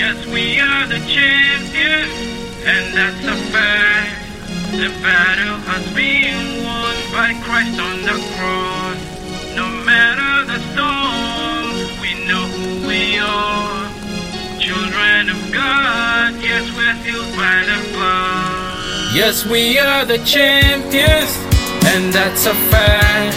Yes, we are the champions, and that's a fact. The battle has been won by Christ on the cross. No matter the storm, we know who we are. Children of God, yes, we're sealed by the blood. Yes, we are the champions, and that's a fact.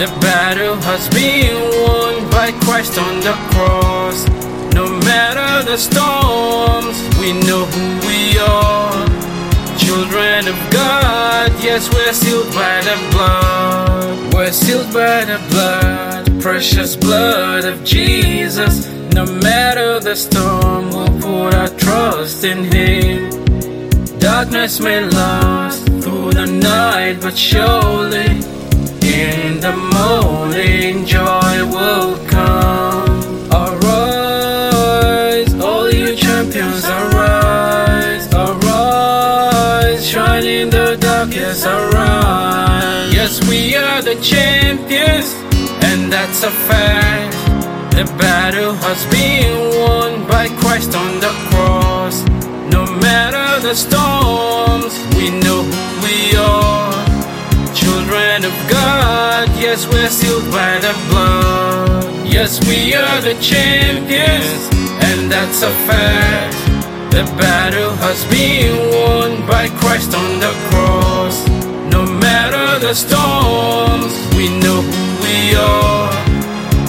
The battle has been won by Christ on the cross. No matter the storms, we know who we are. Children of God, yes, we're sealed by the blood. We're sealed by the blood, precious blood of Jesus. No matter the storm, we'll put our trust in Him. Darkness may last through the night, but surely in the morning darkness, arise. Yes, we are the champions, and that's a fact. The battle has been won by Christ on the cross. No matter the storms, we know who we are. Children of God, yes, we're sealed by the blood. Yes, we are the champions, and that's a fact. The battle has been won by Christ on the cross. No matter the storms, we know who we are.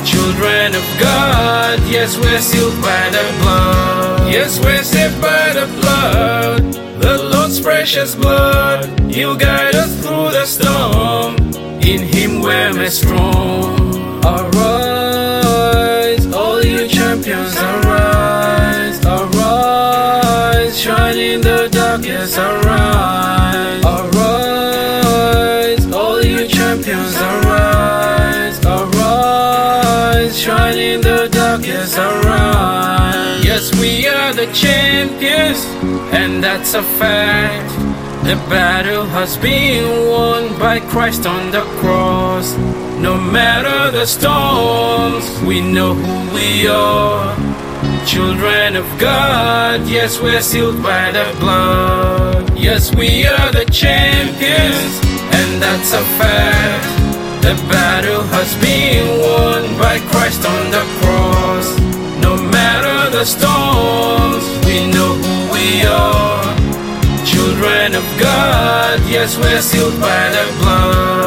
Children of God, yes, we're sealed by the blood. Yes, we're saved by the blood. The Lord's precious blood. He'll guide us through the storm. In Him we're made strong. Arise, arise, shine in the darkness, arise. Yes, we are the champions, and that's a fact. The battle has been won by Christ on the cross. No matter the storms, we know who we are. Children of God, yes, we're sealed by the blood. Yes, we are the champions, and that's a fact. The has been won by Christ on the cross. No matter the storms, we know who we are. Children of God, yes, we're sealed by the blood.